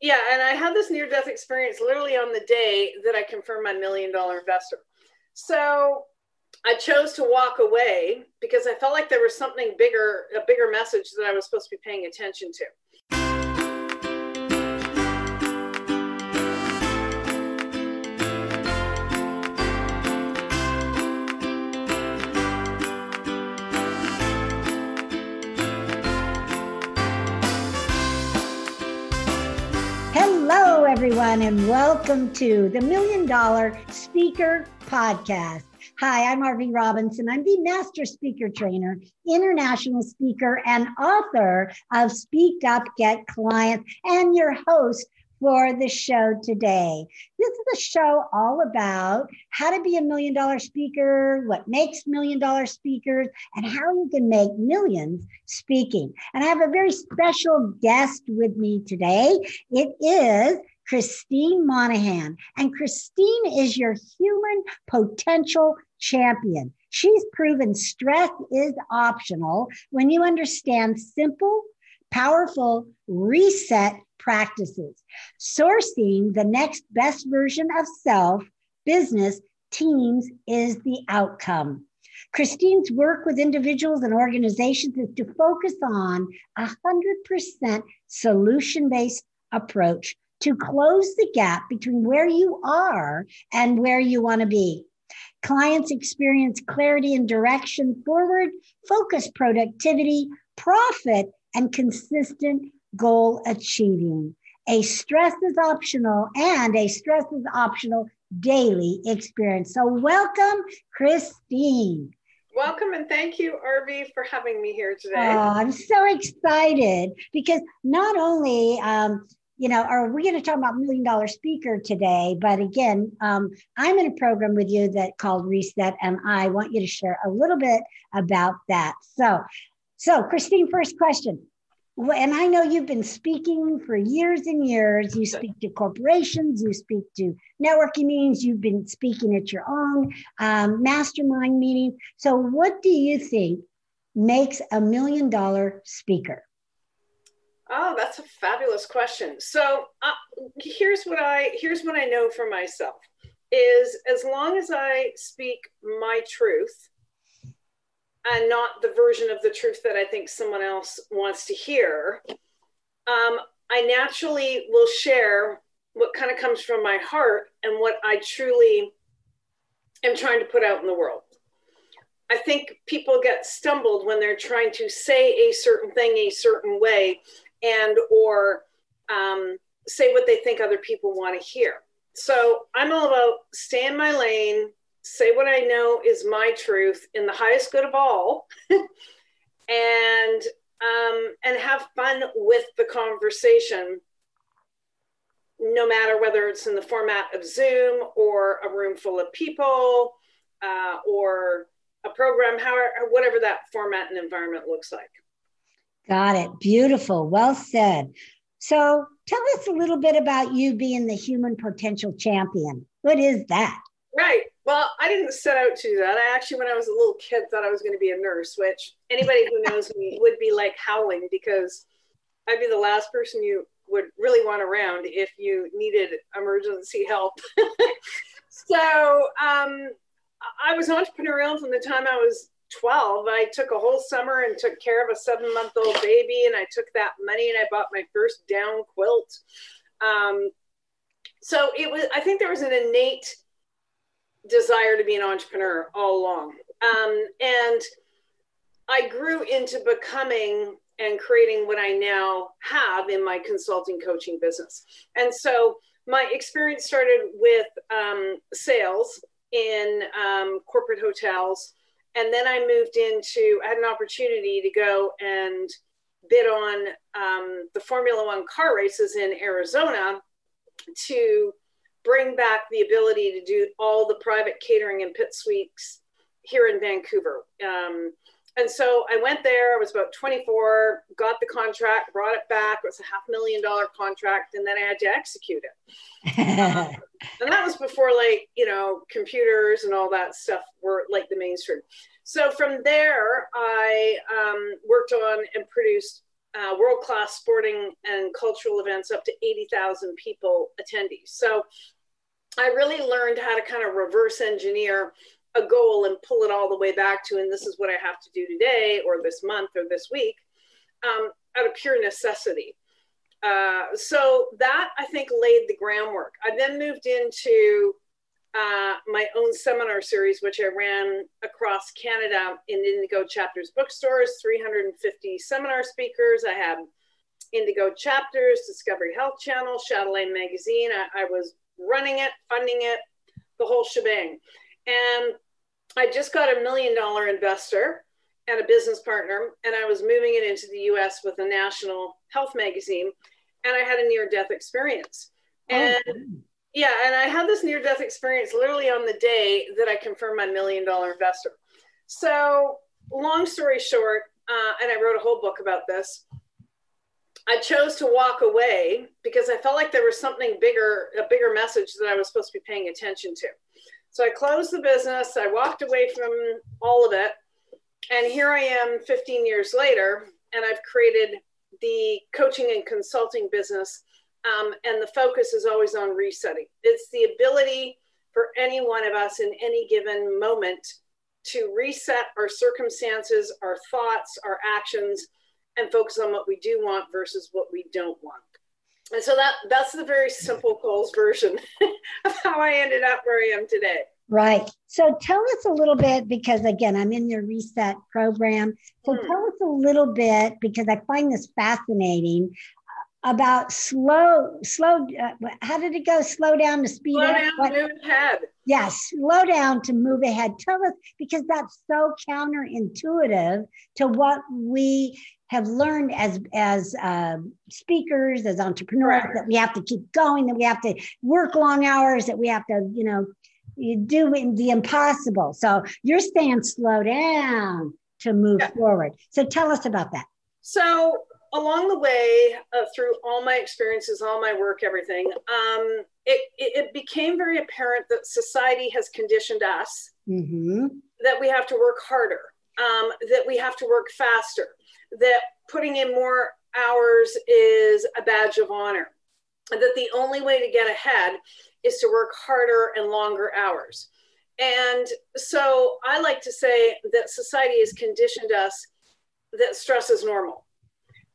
Yeah, and I had this near death experience literally on the day that I confirmed my million dollar investor. So I chose to walk away because I felt like there was something bigger, a bigger message that I was supposed to be paying attention to. Everyone, and welcome to the Million Dollar Speaker Podcast. Hi, I'm Arvee Robinson. I'm the Master Speaker Trainer, International Speaker, and author of Speak Up, Get Clients, and your host for the show today. This is a show all about how to be a million dollar speaker, what makes million dollar speakers, and how you can make millions speaking. And I have a very special guest with me today. It is Christine Monaghan. And Christine is your human potential champion. She's proven stress is optional when you understand simple, powerful reset practices. Sourcing the next best version of self, business, teams is the outcome. Christine's work with individuals and organizations is to focus on a 100% solution based approach to close the gap between where you are and where you want to be. Clients experience clarity and direction forward, focus productivity, profit, and consistent goal achieving. A stress is optional and a stress is optional daily experience. So, welcome, Christine. Welcome and thank you, Arvee, for having me here today. Oh, I'm so excited because not only um, you know, are we going to talk about million dollar speaker today? But again, um, I'm in a program with you that called Reset, and I want you to share a little bit about that. So, so Christine, first question. And I know you've been speaking for years and years. You speak to corporations, you speak to networking meetings, you've been speaking at your own um, mastermind meeting. So, what do you think makes a million dollar speaker? Oh, that's a fabulous question. So uh, here's what I here's what I know for myself is as long as I speak my truth and not the version of the truth that I think someone else wants to hear, um, I naturally will share what kind of comes from my heart and what I truly am trying to put out in the world. I think people get stumbled when they're trying to say a certain thing a certain way and or um, say what they think other people want to hear. So I'm all about stay in my lane, say what I know is my truth in the highest good of all, and um, and have fun with the conversation. No matter whether it's in the format of Zoom or a room full of people uh, or a program, however, whatever that format and environment looks like. Got it. Beautiful. Well said. So tell us a little bit about you being the human potential champion. What is that? Right. Well, I didn't set out to do that. I actually, when I was a little kid, thought I was going to be a nurse, which anybody who knows me would be like howling because I'd be the last person you would really want around if you needed emergency help. so um, I was entrepreneurial from the time I was 12, I took a whole summer and took care of a seven month old baby. And I took that money and I bought my first down quilt. Um, so it was, I think there was an innate desire to be an entrepreneur all along. Um, and I grew into becoming and creating what I now have in my consulting coaching business. And so my experience started with um, sales in um, corporate hotels and then I moved into, I had an opportunity to go and bid on um, the Formula One car races in Arizona to bring back the ability to do all the private catering and pit suites here in Vancouver. Um, and so I went there. I was about 24, got the contract, brought it back. It was a half million dollar contract, and then I had to execute it. um, and that was before, like, you know, computers and all that stuff were like the mainstream. So from there, I um, worked on and produced uh, world class sporting and cultural events up to 80,000 people attendees. So I really learned how to kind of reverse engineer a goal and pull it all the way back to, and this is what I have to do today or this month or this week um, out of pure necessity. Uh, so that I think laid the groundwork. I then moved into uh, my own seminar series, which I ran across Canada in Indigo Chapters bookstores, 350 seminar speakers. I had Indigo Chapters, Discovery Health Channel, Chatelaine Magazine. I, I was running it, funding it, the whole shebang. And I just got a million dollar investor and a business partner, and I was moving it into the US with a national health magazine. And I had a near death experience. Oh, and oh. yeah, and I had this near death experience literally on the day that I confirmed my million dollar investor. So, long story short, uh, and I wrote a whole book about this. I chose to walk away because I felt like there was something bigger, a bigger message that I was supposed to be paying attention to. So I closed the business, I walked away from all of it. And here I am 15 years later, and I've created the coaching and consulting business. Um, and the focus is always on resetting. It's the ability for any one of us in any given moment to reset our circumstances, our thoughts, our actions, and focus on what we do want versus what we don't want. And so that that's the very simple goals version of how I ended up where I am today. Right. So tell us a little bit because again, I'm in your reset program. So hmm. tell us a little bit because I find this fascinating about slow, slow. Uh, how did it go? Slow down to speed slow. Down, what? move ahead. Yes, slow down to move ahead. Tell us because that's so counterintuitive to what we have learned as as uh, speakers, as entrepreneurs, right. that we have to keep going, that we have to work long hours, that we have to, you know, do the impossible. So you're saying slow down to move yeah. forward. So tell us about that. So along the way, uh, through all my experiences, all my work, everything, um, it, it, it, became very apparent that society has conditioned us mm-hmm. that we have to work harder, um, that we have to work faster, that putting in more hours is a badge of honor, and that the only way to get ahead is to work harder and longer hours. And so I like to say that society has conditioned us that stress is normal.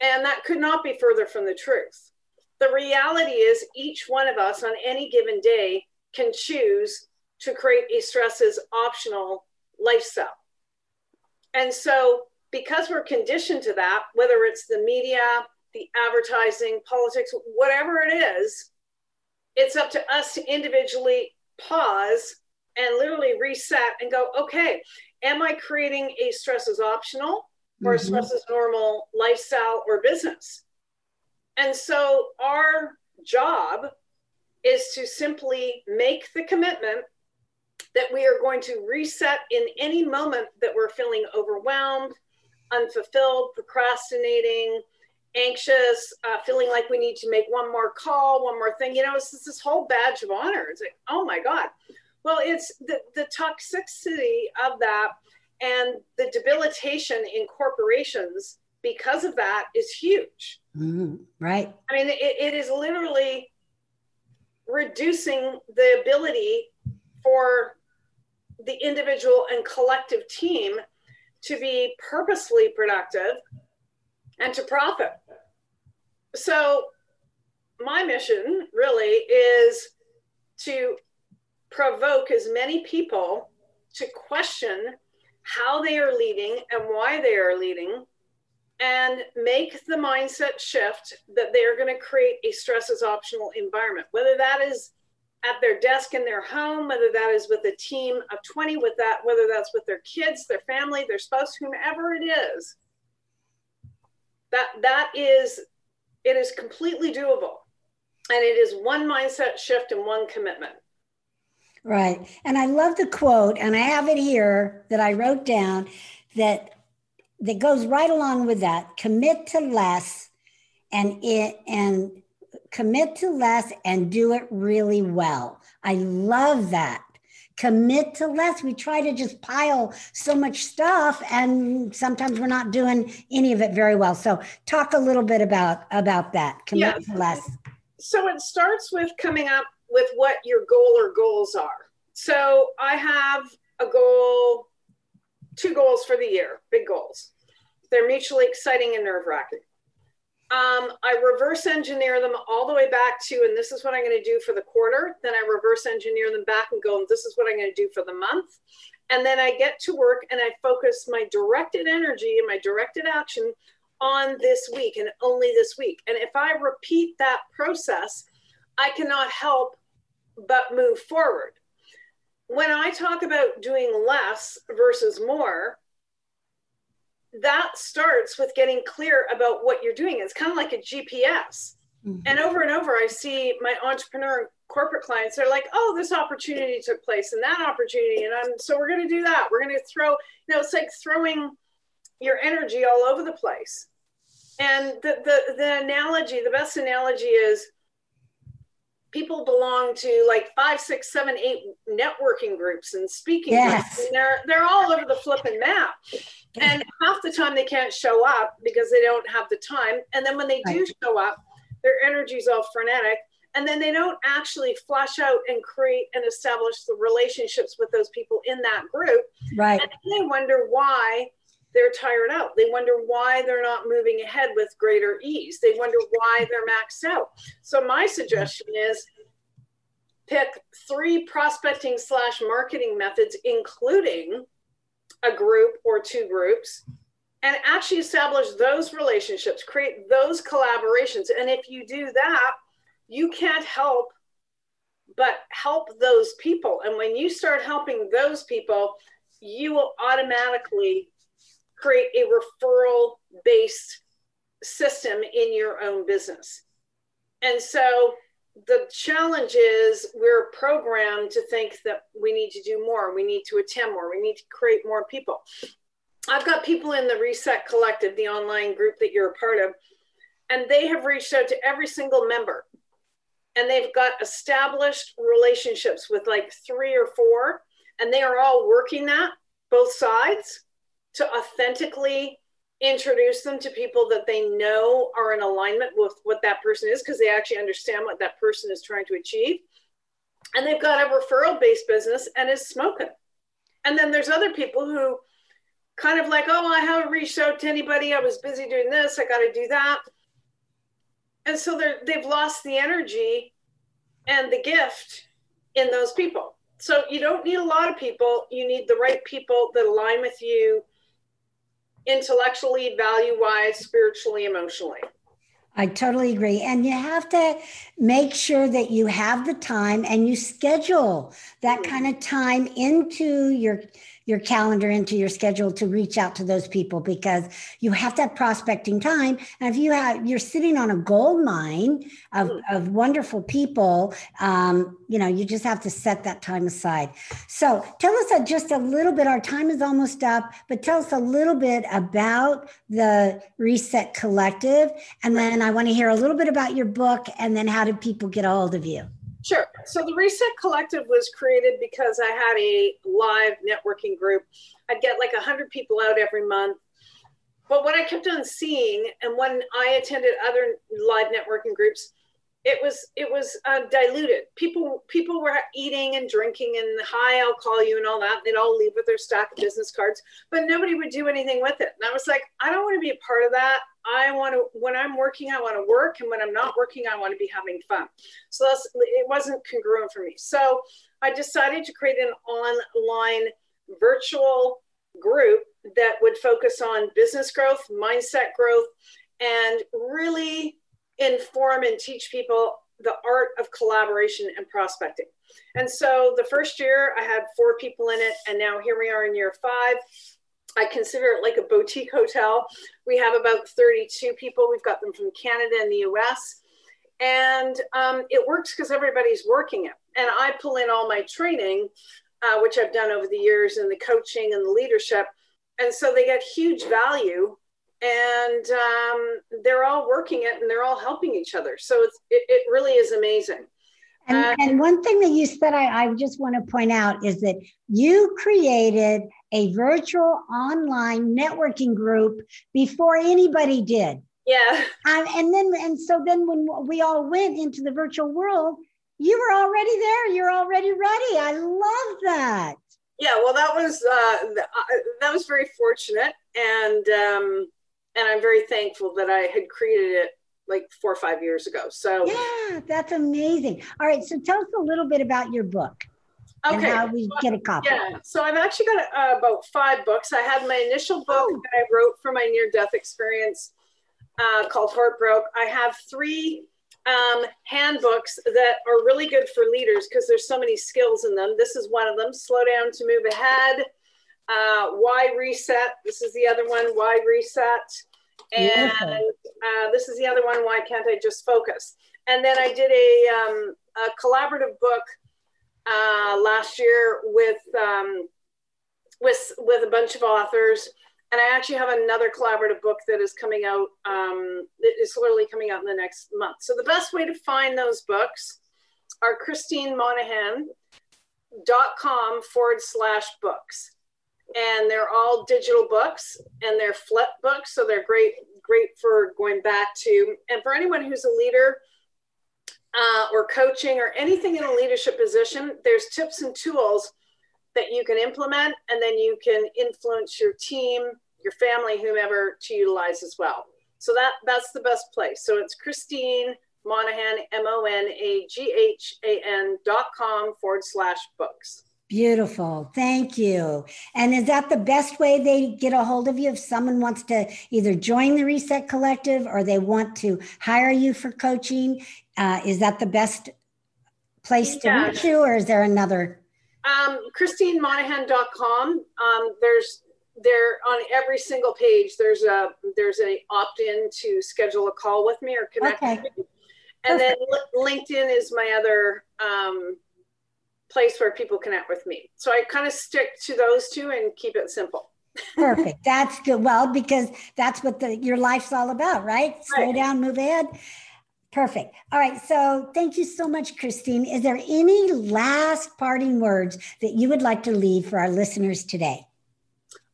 And that could not be further from the truth. The reality is, each one of us on any given day can choose to create a stress is optional lifestyle. And so, because we're conditioned to that, whether it's the media, the advertising, politics, whatever it is, it's up to us to individually pause and literally reset and go, okay, am I creating a stress is optional or mm-hmm. stress is normal lifestyle or business? And so our job is to simply make the commitment that we are going to reset in any moment that we're feeling overwhelmed, unfulfilled, procrastinating, anxious, uh, feeling like we need to make one more call, one more thing. You know, it's this whole badge of honor. It's like, oh my God. Well, it's the, the toxicity of that and the debilitation in corporations because of that is huge. Mm, right. I mean, it, it is literally reducing the ability for the individual and collective team to be purposefully productive and to profit. So, my mission really is to provoke as many people to question how they are leading and why they are leading and make the mindset shift that they are going to create a stress is optional environment whether that is at their desk in their home whether that is with a team of 20 with that whether that's with their kids their family their spouse whomever it is. That that is it is completely doable. And it is one mindset shift and one commitment. Right. And i love the quote and i have it here that i wrote down that that goes right along with that. Commit to less and it and commit to less and do it really well i love that commit to less. We try to just pile so much stuff and sometimes we're not doing any of it very well. So talk a little bit about about that. Commit yeah. to less. So it starts with coming up with what your goal or goals are. So I have a goal, two goals for the year, big goals. They're mutually exciting and nerve wracking. Um, I reverse engineer them all the way back to, and this is what I'm going to do for the quarter. Then I reverse engineer them back and go, this is what I'm going to do for the month. And then I get to work and I focus my directed energy and my directed action on this week and only this week. And if I repeat that process, I cannot help but move forward. When I talk about doing less versus more, that starts with getting clear about what you're doing. It's kind of like a GPS. Mm-hmm. And over and over, I see my entrepreneur and corporate clients, they're like, oh, this opportunity took place and that opportunity. And I'm, so we're going to do that. We're going to throw, you know, it's like throwing your energy all over the place. And the, the, the analogy, the best analogy is people belong to like five, six, seven, eight networking groups and speaking yes. groups. And they're, they're all over the flipping map. And half the time they can't show up because they don't have the time. And then when they do show up, their energy's all frenetic. And then they don't actually flash out and create and establish the relationships with those people in that group. Right. And they wonder why they're tired out. They wonder why they're not moving ahead with greater ease. They wonder why they're maxed out. So my suggestion is pick three prospecting slash marketing methods, including a group or two groups, and actually establish those relationships, create those collaborations. And if you do that, you can't help but help those people. And when you start helping those people, you will automatically create a referral based system in your own business. And so the challenge is we're programmed to think that we need to do more, we need to attend more, we need to create more people. I've got people in the Reset Collective, the online group that you're a part of, and they have reached out to every single member. And they've got established relationships with like three or four, and they are all working that both sides to authentically introduce them to people that they know are in alignment with what that person is because they actually understand what that person is trying to achieve. And they've got a referral based business and is smoking. And then there's other people who kind of like, oh, I haven't reached out to anybody. I was busy doing this. I got to do that. And so they've lost the energy and the gift in those people. So you don't need a lot of people. You need the right people that align with you intellectually, value wise, spiritually, emotionally. I totally agree. And you have to make sure that you have the time and you schedule that mm-hmm. kind of time into your your calendar into your schedule to reach out to those people because you have that prospecting time. And if you have, you're sitting on a gold mine of, mm. of wonderful people, um, you know, you just have to set that time aside. So tell us a, just a little bit, our time is almost up, but tell us a little bit about the Reset Collective. And then I want to hear a little bit about your book and then how do people get a hold of you? Sure. So the Reset Collective was created because I had a live networking group. I'd get like 100 people out every month. But what I kept on seeing, and when I attended other live networking groups, it was it was uh, diluted. People people were eating and drinking and hi, I'll call you and all that. They'd all leave with their stack of business cards, but nobody would do anything with it. And I was like, I don't want to be a part of that. I want to when I'm working, I want to work, and when I'm not working, I want to be having fun. So that's it wasn't congruent for me. So I decided to create an online virtual group that would focus on business growth, mindset growth, and really inform and teach people the art of collaboration and prospecting. And so the first year I had four people in it, and now here we are in year five. I consider it like a boutique hotel. We have about 32 people. We've got them from Canada and the US. And um, it works because everybody's working it. And I pull in all my training, uh, which I've done over the years, and the coaching and the leadership. And so they get huge value and um, they're all working it and they're all helping each other. So it's, it, it really is amazing. And, uh, and one thing that you said, I, I just want to point out is that you created a virtual online networking group before anybody did. Yeah. Um, and then, and so then when we all went into the virtual world, you were already there. You're already ready. I love that. Yeah. Well, that was, uh, uh, that was very fortunate. And, um, and I'm very thankful that I had created it like four or five years ago. So yeah, that's amazing. All right, so tell us a little bit about your book. Okay, how we get a copy. Yeah, so I've actually got uh, about five books. I had my initial book oh. that I wrote for my near-death experience uh, called Heartbroke. I have three um, handbooks that are really good for leaders because there's so many skills in them. This is one of them. Slow down to move ahead. Uh, why reset? This is the other one. Why reset? And uh, this is the other one. Why can't I just focus? And then I did a, um, a collaborative book uh, last year with um, with with a bunch of authors. And I actually have another collaborative book that is coming out. Um, it is literally coming out in the next month. So the best way to find those books are christinemonaghan.com forward slash books and they're all digital books and they're flip books so they're great great for going back to and for anyone who's a leader uh, or coaching or anything in a leadership position there's tips and tools that you can implement and then you can influence your team your family whomever to utilize as well. So that that's the best place. So it's christine monaghan m-o-n-a-g-h-a-n dot com forward slash books Beautiful. Thank you. And is that the best way they get a hold of you if someone wants to either join the Reset Collective or they want to hire you for coaching? Uh, is that the best place to yeah. reach you or is there another? Um, ChristineMonaghan.com. Um, there's there on every single page there's a there's a opt-in to schedule a call with me or connect okay. with me. And Perfect. then LinkedIn is my other um, place where people connect with me. So I kind of stick to those two and keep it simple. Perfect. That's good. Well, because that's what the your life's all about, right? Slow right. down, move ahead. Perfect. All right. So thank you so much, Christine. Is there any last parting words that you would like to leave for our listeners today?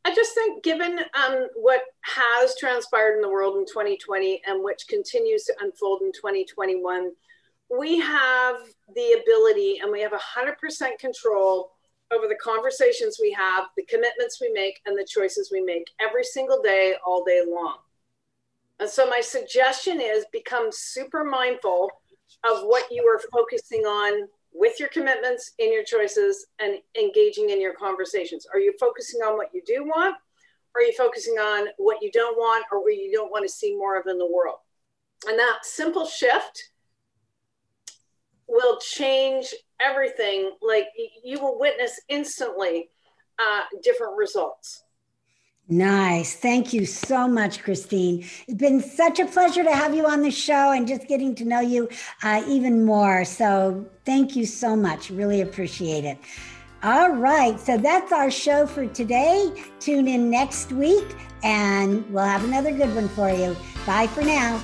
I just think, given um, what has transpired in the world in 2020 and which continues to unfold in 2021, we have the ability and we have 100% control over the conversations we have, the commitments we make, and the choices we make every single day, all day long. And so, my suggestion is become super mindful of what you are focusing on with your commitments, in your choices, and engaging in your conversations. Are you focusing on what you do want? Are you focusing on what you don't want or what you don't want to see more of in the world? And that simple shift will change everything. Like you will witness instantly uh, different results. Nice. Thank you so much, Christine. It's been such a pleasure to have you on the show and just getting to know you uh, even more. So, thank you so much. Really appreciate it. All right. So, that's our show for today. Tune in next week and we'll have another good one for you. Bye for now.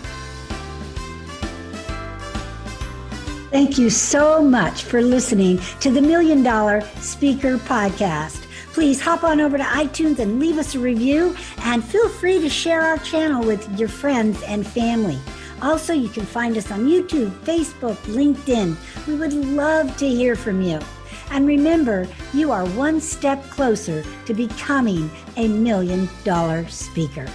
Thank you so much for listening to the Million Dollar Speaker Podcast. Please hop on over to iTunes and leave us a review, and feel free to share our channel with your friends and family. Also, you can find us on YouTube, Facebook, LinkedIn. We would love to hear from you. And remember, you are one step closer to becoming a million dollar speaker.